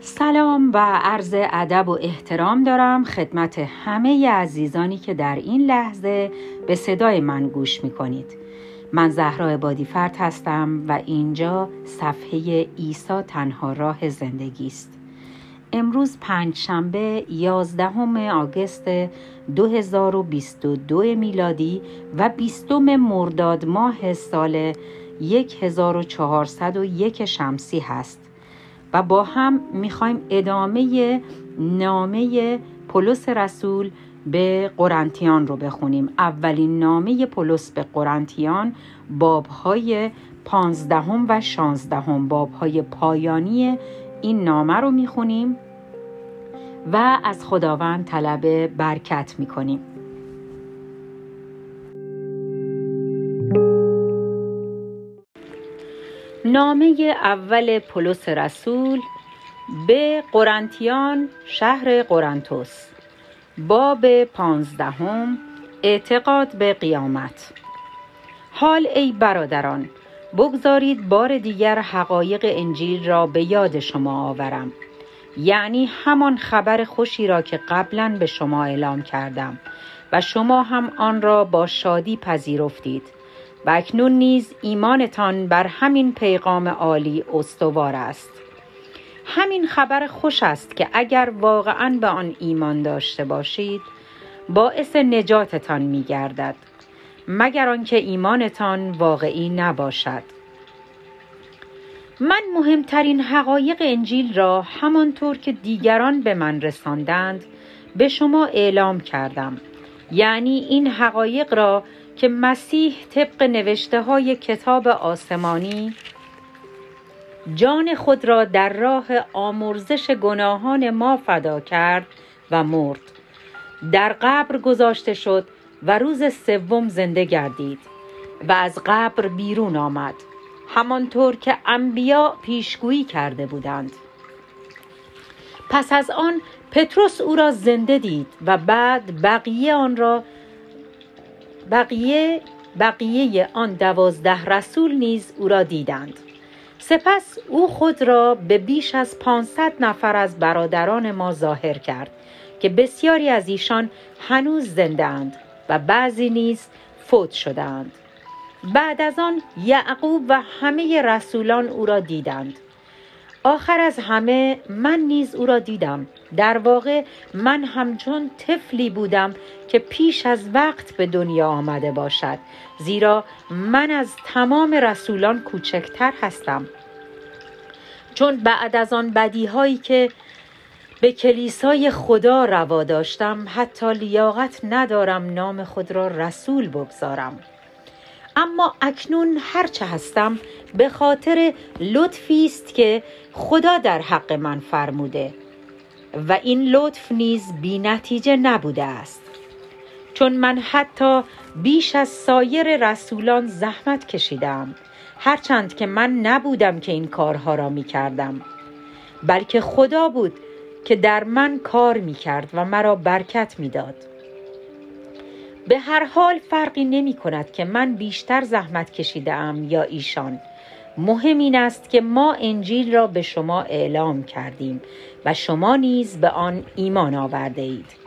سلام و عرض ادب و احترام دارم خدمت همه عزیزانی که در این لحظه به صدای من گوش می کنید. من زهرا بادیفرد هستم و اینجا صفحه ایسا تنها راه زندگی است. امروز پنج شنبه 11 آگست 2022 میلادی و 20 مرداد ماه سال 1401 شمسی هست. و با هم می‌خوایم ادامه نامه پولس رسول به قرنتیان رو بخونیم. اولین نامه پولس به قرنتیان بابهای پانزدهم و شانزدهم بابهای پایانی این نامه رو می‌خونیم و از خداوند طلب برکت می‌کنیم. نامه اول پولس رسول به قرنتیان شهر قرنتوس باب پانزدهم اعتقاد به قیامت. حال ای برادران بگذارید بار دیگر حقایق انجیل را به یاد شما آورم. یعنی همان خبر خوشی را که قبلا به شما اعلام کردم و شما هم آن را با شادی پذیرفتید. و اکنون نیز ایمانتان بر همین پیغام عالی استوار است. همین خبر خوش است که اگر واقعا به آن ایمان داشته باشید باعث نجاتتان می گردد مگر آنکه ایمانتان واقعی نباشد. من مهمترین حقایق انجیل را همانطور که دیگران به من رساندند به شما اعلام کردم. یعنی این حقایق را که مسیح طبق نوشته های کتاب آسمانی جان خود را در راه آمرزش گناهان ما فدا کرد و مرد. در قبر گذاشته شد و روز سوم زنده گردید و از قبر بیرون آمد همانطور که انبیا پیشگویی کرده بودند. پس از آن پتروس او را زنده دید و بعد بقیه آن را بقیه بقیه آن دوازده رسول نیز او را دیدند. سپس او خود را به بیش از پانصد نفر از برادران ما ظاهر کرد که بسیاری از ایشان هنوز زنده اند و بعضی نیز فوت شدهاند بعد از آن یعقوب و همه رسولان او را دیدند. آخر از همه من نیز او را دیدم. در واقع من همچون طفلی بودم که پیش از وقت به دنیا آمده باشد. زیرا من از تمام رسولان کوچکتر هستم. چون بعد از آن بدیهایی که به کلیسای خدا روا داشتم حتی لیاقت ندارم نام خود را رسول بگذارم. اما اکنون هرچه هستم به خاطر لطفی است که خدا در حق من فرموده و این لطف نیز بی نتیجه نبوده است چون من حتی بیش از سایر رسولان زحمت کشیدم هرچند که من نبودم که این کارها را می کردم بلکه خدا بود که در من کار می کرد و مرا برکت می داد. به هر حال فرقی نمی کند که من بیشتر زحمت کشیده ام یا ایشان. مهم این است که ما انجیل را به شما اعلام کردیم و شما نیز به آن ایمان آورده اید.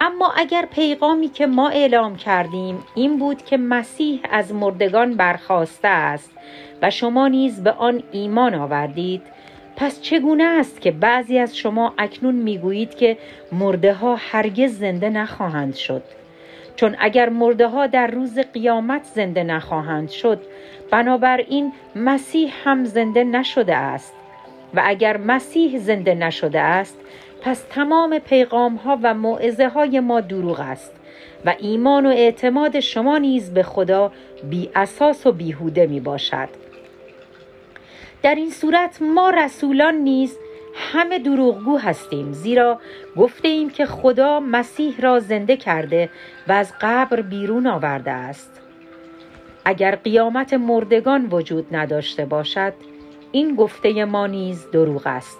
اما اگر پیغامی که ما اعلام کردیم این بود که مسیح از مردگان برخواسته است و شما نیز به آن ایمان آوردید پس چگونه است که بعضی از شما اکنون می‌گویید که مرده ها هرگز زنده نخواهند شد؟ چون اگر مرده ها در روز قیامت زنده نخواهند شد بنابراین مسیح هم زنده نشده است. و اگر مسیح زنده نشده است پس تمام پیغام ها و معزه های ما دروغ است و ایمان و اعتماد شما نیز به خدا بی اساس و بیهوده می باشد در این صورت ما رسولان نیز همه دروغگو هستیم زیرا گفته ایم که خدا مسیح را زنده کرده و از قبر بیرون آورده است. اگر قیامت مردگان وجود نداشته باشد این گفته ما نیز دروغ است.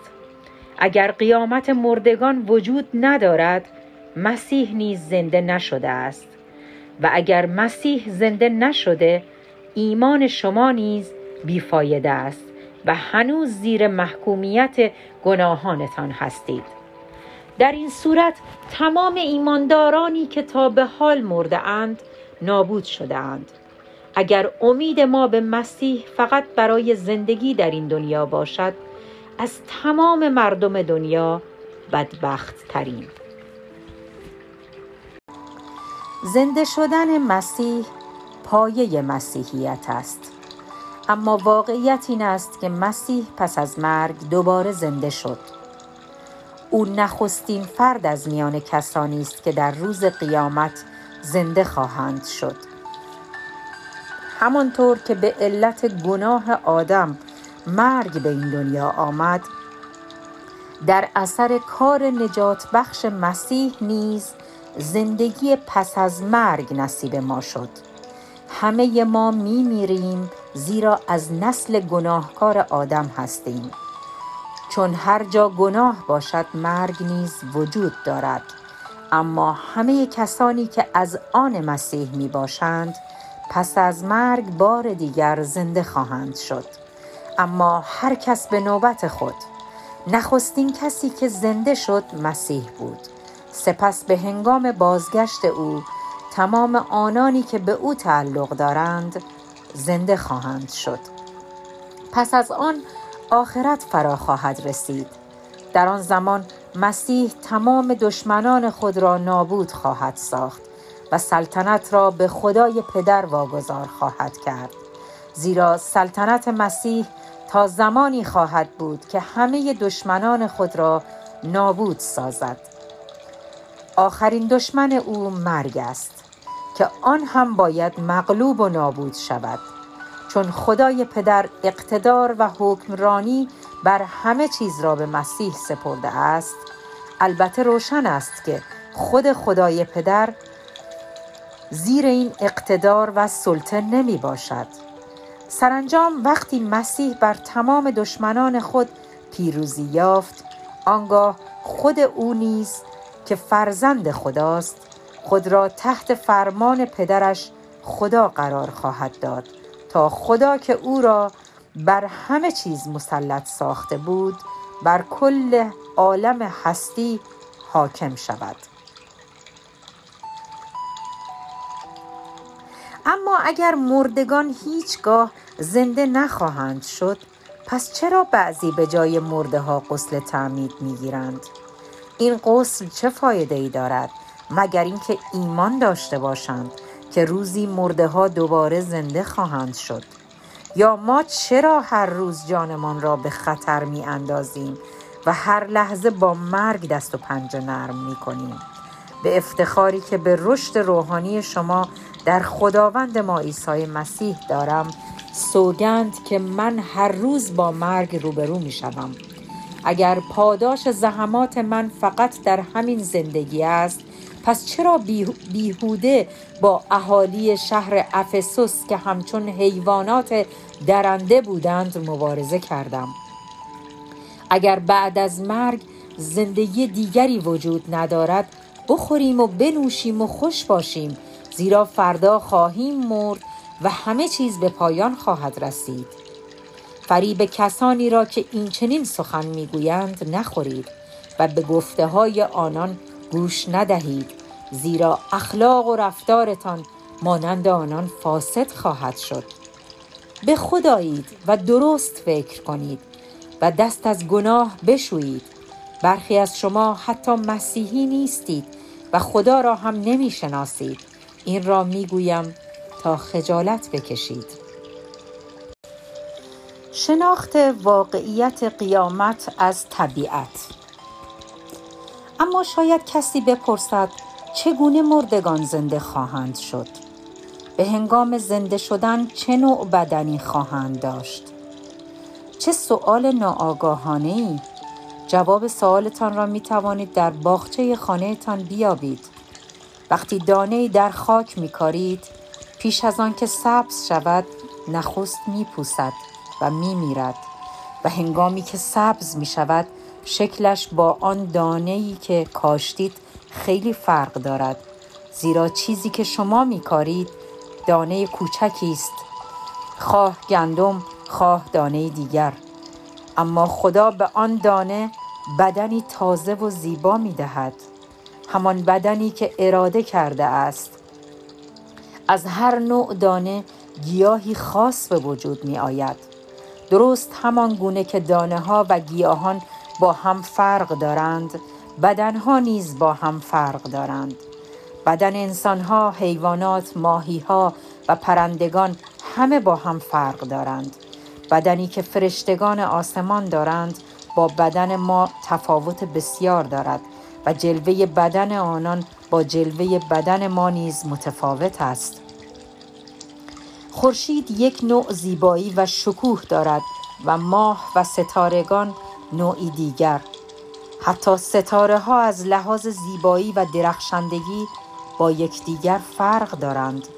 اگر قیامت مردگان وجود ندارد مسیح نیز زنده نشده است. و اگر مسیح زنده نشده ایمان شما نیز بیفایده است. و هنوز زیر محکومیت گناهانتان هستید. در این صورت تمام ایماندارانی که تا به حال مرده اند نابود شده اند. اگر امید ما به مسیح فقط برای زندگی در این دنیا باشد از تمام مردم دنیا بدبخت ترین زنده شدن مسیح پایه مسیحیت است. اما واقعیت این است که مسیح پس از مرگ دوباره زنده شد. او نخستین فرد از میان کسانی است که در روز قیامت زنده خواهند شد. همانطور که به علت گناه آدم مرگ به این دنیا آمد در اثر کار نجات بخش مسیح نیز زندگی پس از مرگ نصیب ما شد. همه ما می میریم زیرا از نسل گناهکار آدم هستیم. چون هر جا گناه باشد مرگ نیز وجود دارد. اما همه کسانی که از آن مسیح می باشند پس از مرگ بار دیگر زنده خواهند شد. اما هر کس به نوبت خود نخستین کسی که زنده شد مسیح بود. سپس به هنگام بازگشت او تمام آنانی که به او تعلق دارند زنده خواهند شد. پس از آن آخرت فرا خواهد رسید. در آن زمان مسیح تمام دشمنان خود را نابود خواهد ساخت و سلطنت را به خدای پدر واگذار خواهد کرد. زیرا سلطنت مسیح تا زمانی خواهد بود که همه دشمنان خود را نابود سازد. آخرین دشمن او مرگ است. که آن هم باید مغلوب و نابود شود. چون خدای پدر اقتدار و حکمرانی بر همه چیز را به مسیح سپرده است البته روشن است که خود خدای پدر زیر این اقتدار و سلطه نمی باشد. سرانجام وقتی مسیح بر تمام دشمنان خود پیروزی یافت آنگاه خود او نیز که فرزند خداست خود را تحت فرمان پدرش خدا قرار خواهد داد تا خدا که او را بر همه چیز مسلط ساخته بود بر کل عالم هستی حاکم شود. اما اگر مردگان هیچگاه زنده نخواهند شد پس چرا بعضی به جای مرده ها غسل تعمید می‌گیرند؟ این غسل چه فایده ای دارد؟ مگر اینکه ایمان داشته باشند که روزی مرده ها دوباره زنده خواهند شد یا ما چرا هر روز جانمان را به خطر می اندازیم و هر لحظه با مرگ دست و پنجه نرم می کنیم به افتخاری که به رشد روحانی شما در خداوند ما عیسی مسیح دارم سوگند که من هر روز با مرگ روبرو می شدم. اگر پاداش زحمات من فقط در همین زندگی است پس چرا بیهوده با اهالی شهر افسوس که همچون حیوانات درنده بودند مبارزه کردم؟ اگر بعد از مرگ زندگی دیگری وجود ندارد بخوریم و بنوشیم و خوش باشیم زیرا فردا خواهیم مرد و همه چیز به پایان خواهد رسید. فریب کسانی را که این چنین سخن می‌گویند نخورید و به گفته های آنان گوش ندهید. زیرا اخلاق و رفتارتان مانند آنان فاسد خواهد شد. به خدایید و درست فکر کنید و دست از گناه بشویید. برخی از شما حتی مسیحی نیستید و خدا را هم نمی شناسید این را می گویم تا خجالت بکشید. شناخت واقعیت قیامت از طبیعت. اما شاید کسی بپرسد چگونه مردگان زنده خواهند شد؟ به هنگام زنده شدن چه نوع بدنی خواهند داشت؟ چه سؤال ناآگاهانه ای جواب سوالتان را می توانید در باغچه خانهتان بیابید. وقتی دانه در خاک می کارید پیش از آن که سبز شود نخست می پوسد و می میرد و هنگامی که سبز می شود شکلش با آن دانه ای که کاشتید خیلی فرق دارد. زیرا چیزی که شما می کارید دانه کوچکی است. خواه گندم خواه دانه دیگر. اما خدا به آن دانه بدنی تازه و زیبا می دهد همان بدنی که اراده کرده است. از هر نوع دانه گیاهی خاص به وجود می آید درست همان گونه که دانه ها و گیاهان با هم فرق دارند بدن ها نیز با هم فرق دارند. بدن انسان ها، حیوانات، ماهی ها و پرندگان همه با هم فرق دارند. بدنی که فرشتگان آسمان دارند با بدن ما تفاوت بسیار دارد و جلوه بدن آنان با جلوه بدن ما نیز متفاوت است. خورشید یک نوع زیبایی و شکوه دارد و ماه و ستارگان نوعی دیگر. حتی ستاره ها از لحاظ زیبایی و درخشندگی با یکدیگر فرق دارند.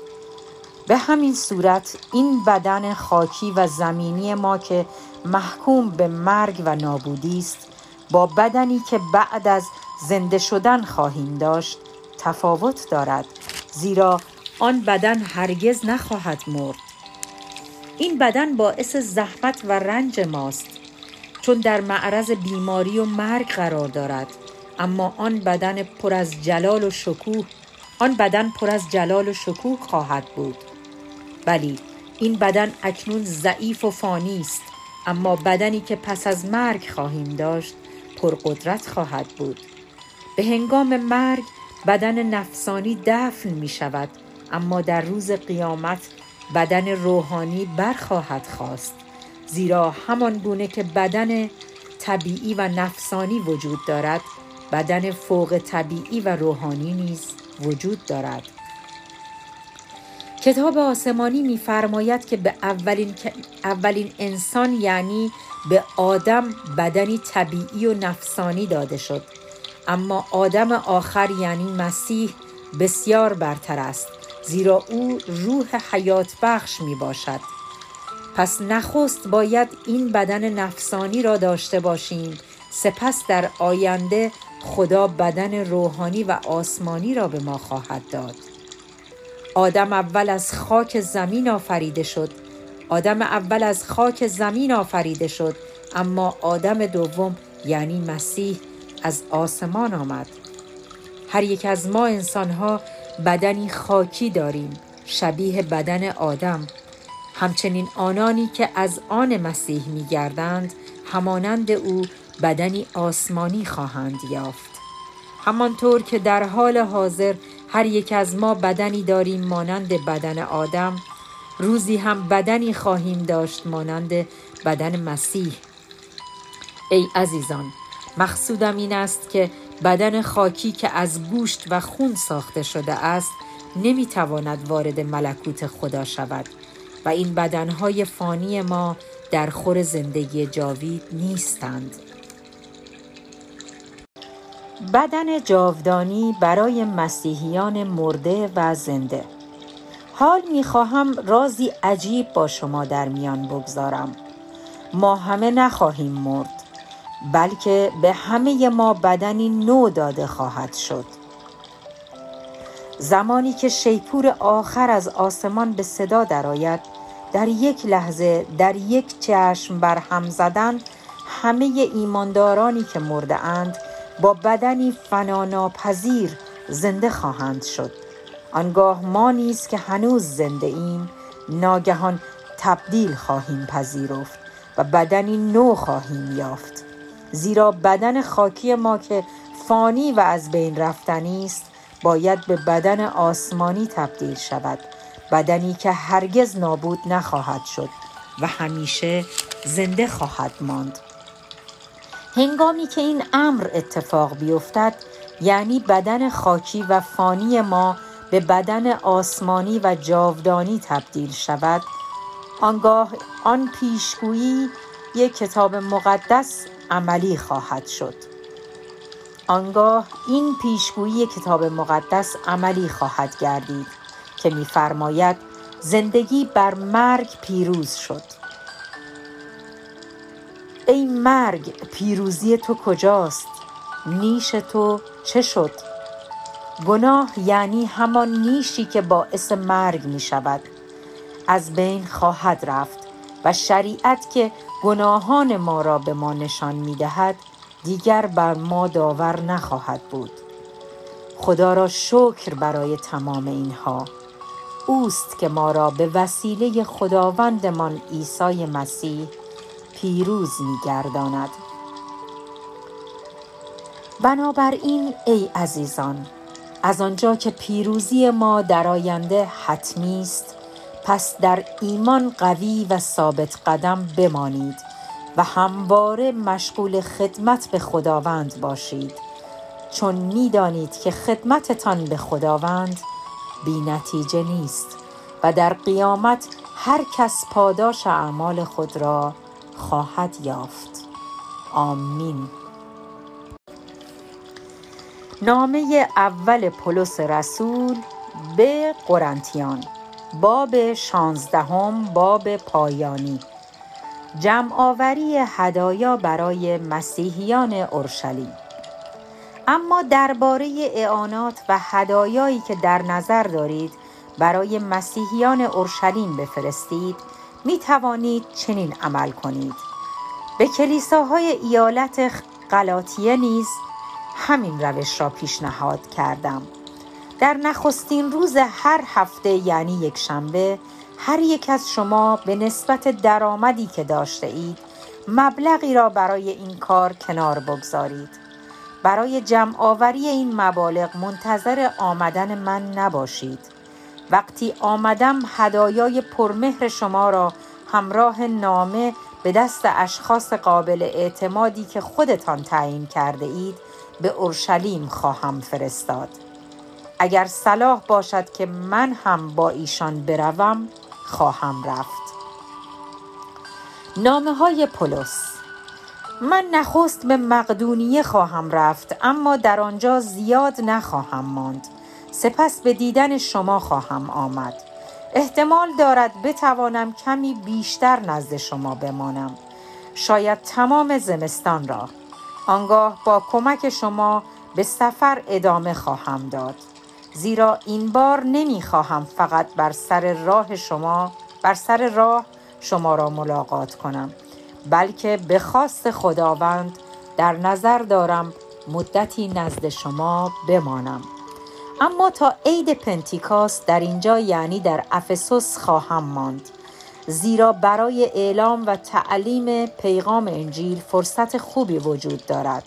به همین صورت این بدن خاکی و زمینی ما که محکوم به مرگ و نابودی است با بدنی که بعد از زنده شدن خواهیم داشت تفاوت دارد. زیرا آن بدن هرگز نخواهد مرد. این بدن باعث زحمت و رنج ماست. چون در معرض بیماری و مرگ قرار دارد. اما آن بدن پر از جلال و شکوه آن بدن پر از جلال و شکوه خواهد بود. ولی این بدن اکنون ضعیف و فانی است. اما بدنی که پس از مرگ خواهیم داشت پرقدرت خواهد بود. به هنگام مرگ بدن نفسانی دفن می شود اما در روز قیامت بدن روحانی برخواهد خواست. زیرا همان گونه که بدن طبیعی و نفسانی وجود دارد بدن فوق طبیعی و روحانی نیز وجود دارد. کتاب آسمانی میفرماید که به اولین, اولین انسان یعنی به آدم بدنی طبیعی و نفسانی داده شد. اما آدم آخر یعنی مسیح بسیار برتر است زیرا او روح حیات بخش می باشد پس نخست باید این بدن نفسانی را داشته باشیم. سپس در آینده خدا بدن روحانی و آسمانی را به ما خواهد داد. آدم اول از خاک زمین آفریده شد. آدم اول از خاک زمین آفریده شد. اما آدم دوم یعنی مسیح از آسمان آمد. هر یک از ما انسانها بدنی خاکی داریم. شبیه بدن آدم. همچنین آنانی که از آن مسیح می گردند همانند او بدنی آسمانی خواهند یافت. همانطور که در حال حاضر هر یک از ما بدنی داریم مانند بدن آدم روزی هم بدنی خواهیم داشت مانند بدن مسیح. ای عزیزان مقصودم این است که بدن خاکی که از گوشت و خون ساخته شده است نمی‌تواند وارد ملکوت خدا شود. و این بدنهای فانی ما در خور زندگی جاوید نیستند. بدن جاودانی برای مسیحیان مرده و زنده. حال می‌خواهم رازی عجیب با شما در میان بگذارم. ما همه نخواهیم مرد بلکه به همه ما بدنی نو داده خواهد شد. زمانی که شیپور آخر از آسمان به صدا درآید در یک لحظه در یک چشم بر هم زدن همه ایماندارانی که مرده اند با بدنی فناناپذیر زنده خواهند شد. آنگاه ما نیز که هنوز زنده ایم ناگهان تبدیل خواهیم پذیرفت و بدنی نو خواهیم یافت. زیرا بدن خاکی ما که فانی و از بین رفتنی است باید به بدن آسمانی تبدیل شود. بدنی که هرگز نابود نخواهد شد و همیشه زنده خواهد ماند. هنگامی که این امر اتفاق بیفتد یعنی بدن خاکی و فانی ما به بدن آسمانی و جاودانی تبدیل شود آنگاه آن پیشگویی یک کتاب مقدس عملی خواهد شد. آنگاه این پیشگویی کتاب مقدس عملی خواهد گردید که می‌فرماید زندگی بر مرگ پیروز شد. ای مرگ پیروزی تو کجاست؟ نیش تو چه شد؟ گناه یعنی همان نیشی که باعث مرگ می شود از بین خواهد رفت و شریعت که گناهان ما را به ما نشان می دهد دیگر بر ما داور نخواهد بود. خدا را شکر برای تمام اینها. اوست که ما را به وسیله خداوندمان عیسی مسیح پیروز میگرداند. بنابراین ای عزیزان از آنجا که پیروزی ما در آینده حتمی است پس در ایمان قوی و ثابت قدم بمانید. و همواره مشغول خدمت به خداوند باشید. چون می‌دانید که خدمتتان به خداوند بی نتیجه نیست و در قیامت هر کس پاداش اعمال خود را خواهد یافت. آمین. نامه اول پولس رسول به قرنتیان باب شانزدهم باب پایانی. جمعآوری هدایا برای مسیحیان اورشلیم. اما درباره اعانات و هدایایی که در نظر دارید برای مسیحیان اورشلیم بفرستید می توانید چنین عمل کنید. به کلیساهای ایالت غلاطیه نیز همین روش را پیشنهاد کردم. در نخستین روز هر هفته یعنی یک شنبه هر یک از شما به نسبت درآمدی که داشته اید مبلغی را برای این کار کنار بگذارید. برای جمع آوری این مبالغ منتظر آمدن من نباشید. وقتی آمدم هدایای پرمهر شما را همراه نامه به دست اشخاص قابل اعتمادی که خودتان تعیین کرده اید به اورشلیم خواهم فرستاد. اگر صلاح باشد که من هم با ایشان بروم خواهم رفت. نامه های پولس. من نخست به مقدونیه خواهم رفت اما در آنجا زیاد نخواهم ماند. سپس به دیدن شما خواهم آمد. احتمال دارد بتوانم کمی بیشتر نزد شما بمانم. شاید تمام زمستان را. آنگاه با کمک شما به سفر ادامه خواهم داد. زیرا این بار نمی خواهم فقط بر سر راه شما بر سر راه شما را ملاقات کنم بلکه به خواست خداوند در نظر دارم مدتی نزد شما بمانم. اما تا عید پنتیکاس در اینجا یعنی در افسوس خواهم ماند. زیرا برای اعلام و تعلیم پیغام انجیل فرصت خوبی وجود دارد.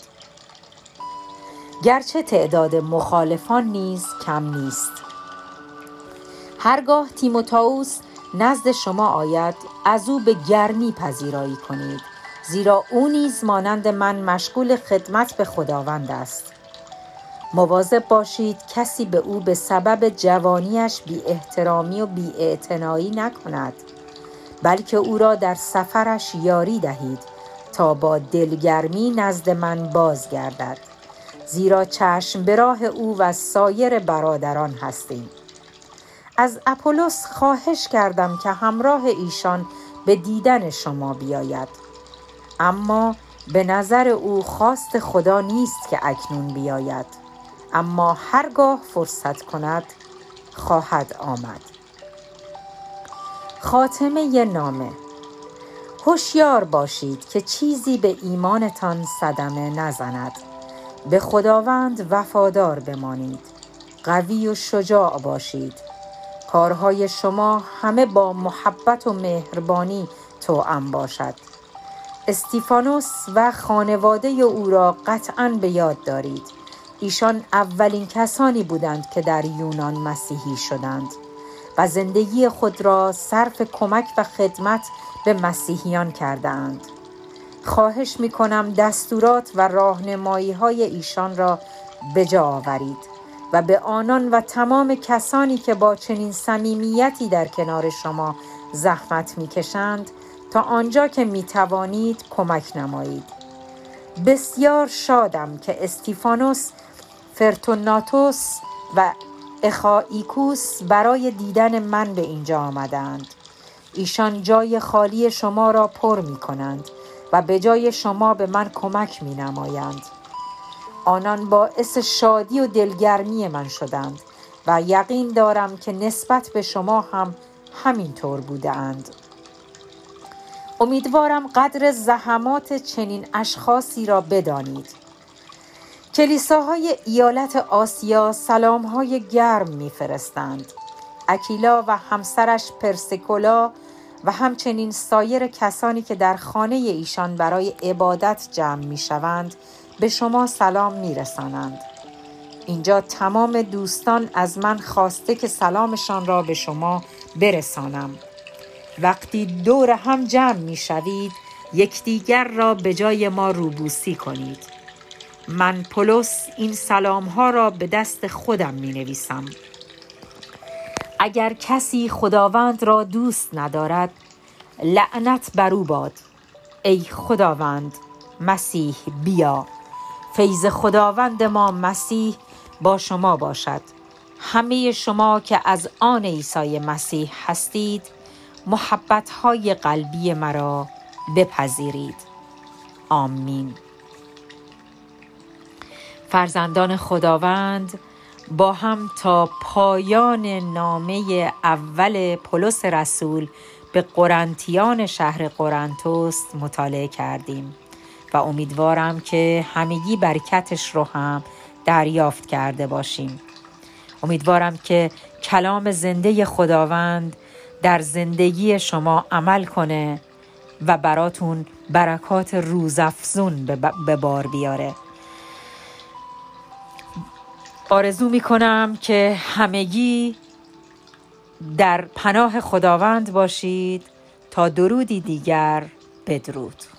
گرچه تعداد مخالفان نیز کم نیست. هرگاه تیموتائوس نزد شما آید از او به گرمی پذیرایی کنید زیرا او نیز مانند من مشغول خدمت به خداوند است. مواظب باشید کسی به او به سبب جوانیش بی احترامی و بی نکند بلکه او را در سفرش یاری دهید تا با دلگرمی نزد من بازگردد. زیرا چشم به راه او و سایر برادران هستیم. از اپولس خواهش کردم که همراه ایشان به دیدن شما بیاید. اما به نظر او خواست خدا نیست که اکنون بیاید. اما هرگاه فرصت کند خواهد آمد. خاتمه نامه. هوشیار باشید که چیزی به ایمانتان صدمه نزند. به خداوند وفادار بمانید. قوی و شجاع باشید. کارهای شما همه با محبت و مهربانی توأم باشد. استیفانوس و خانواده او را قطعا به یاد دارید. ایشان اولین کسانی بودند که در یونان مسیحی شدند و زندگی خود را صرف کمک و خدمت به مسیحیان کردند خواهش می کنم دستورات و راهنمایی های ایشان را به جا آورید و به آنان و تمام کسانی که با چنین صمیمیتی در کنار شما زحمت می‌کشند تا آنجا که می توانید کمک نمایید. بسیار شادم که استیفانوس فرتوناتوس و اخائیکوس برای دیدن من به اینجا آمدند. ایشان جای خالی شما را پر می کنند و به جای شما به من کمک می نمایند آنان باعث شادی و دلگرمی من شدند و یقین دارم که نسبت به شما هم همین طور بوده اند. امیدوارم قدر زحمات چنین اشخاصی را بدانید. کلیساهای ایالت آسیا سلامهای گرم میفرستند. اکیلا و همسرش پرسیکولا و همچنین سایر کسانی که در خانه ایشان برای عبادت جمع می شوند به شما سلام می رسانند. اینجا تمام دوستان از من خواسته که سلامشان را به شما برسانم. وقتی دور هم جمع می شوید یکدیگر را به جای ما روبوسی کنید. من پولس این سلام ها را به دست خودم می نویسم اگر کسی خداوند را دوست ندارد لعنت بر او باد. ای خداوند مسیح بیا. فیض خداوند ما مسیح با شما باشد. همه شما که از آن عیسی مسیح هستید محبت های قلبی مرا بپذیرید. آمین. فرزندان خداوند با هم تا پایان نامه اول پولس رسول به قرنتیان شهر قرنتوس مطالعه کردیم و امیدوارم که همگی برکتش رو هم دریافت کرده باشیم. امیدوارم که کلام زنده خداوند در زندگی شما عمل کنه و براتون برکات روزافزون به بار بیاره. آرزو می کنم که همگی در پناه خداوند باشید تا درودی دیگر بدرود.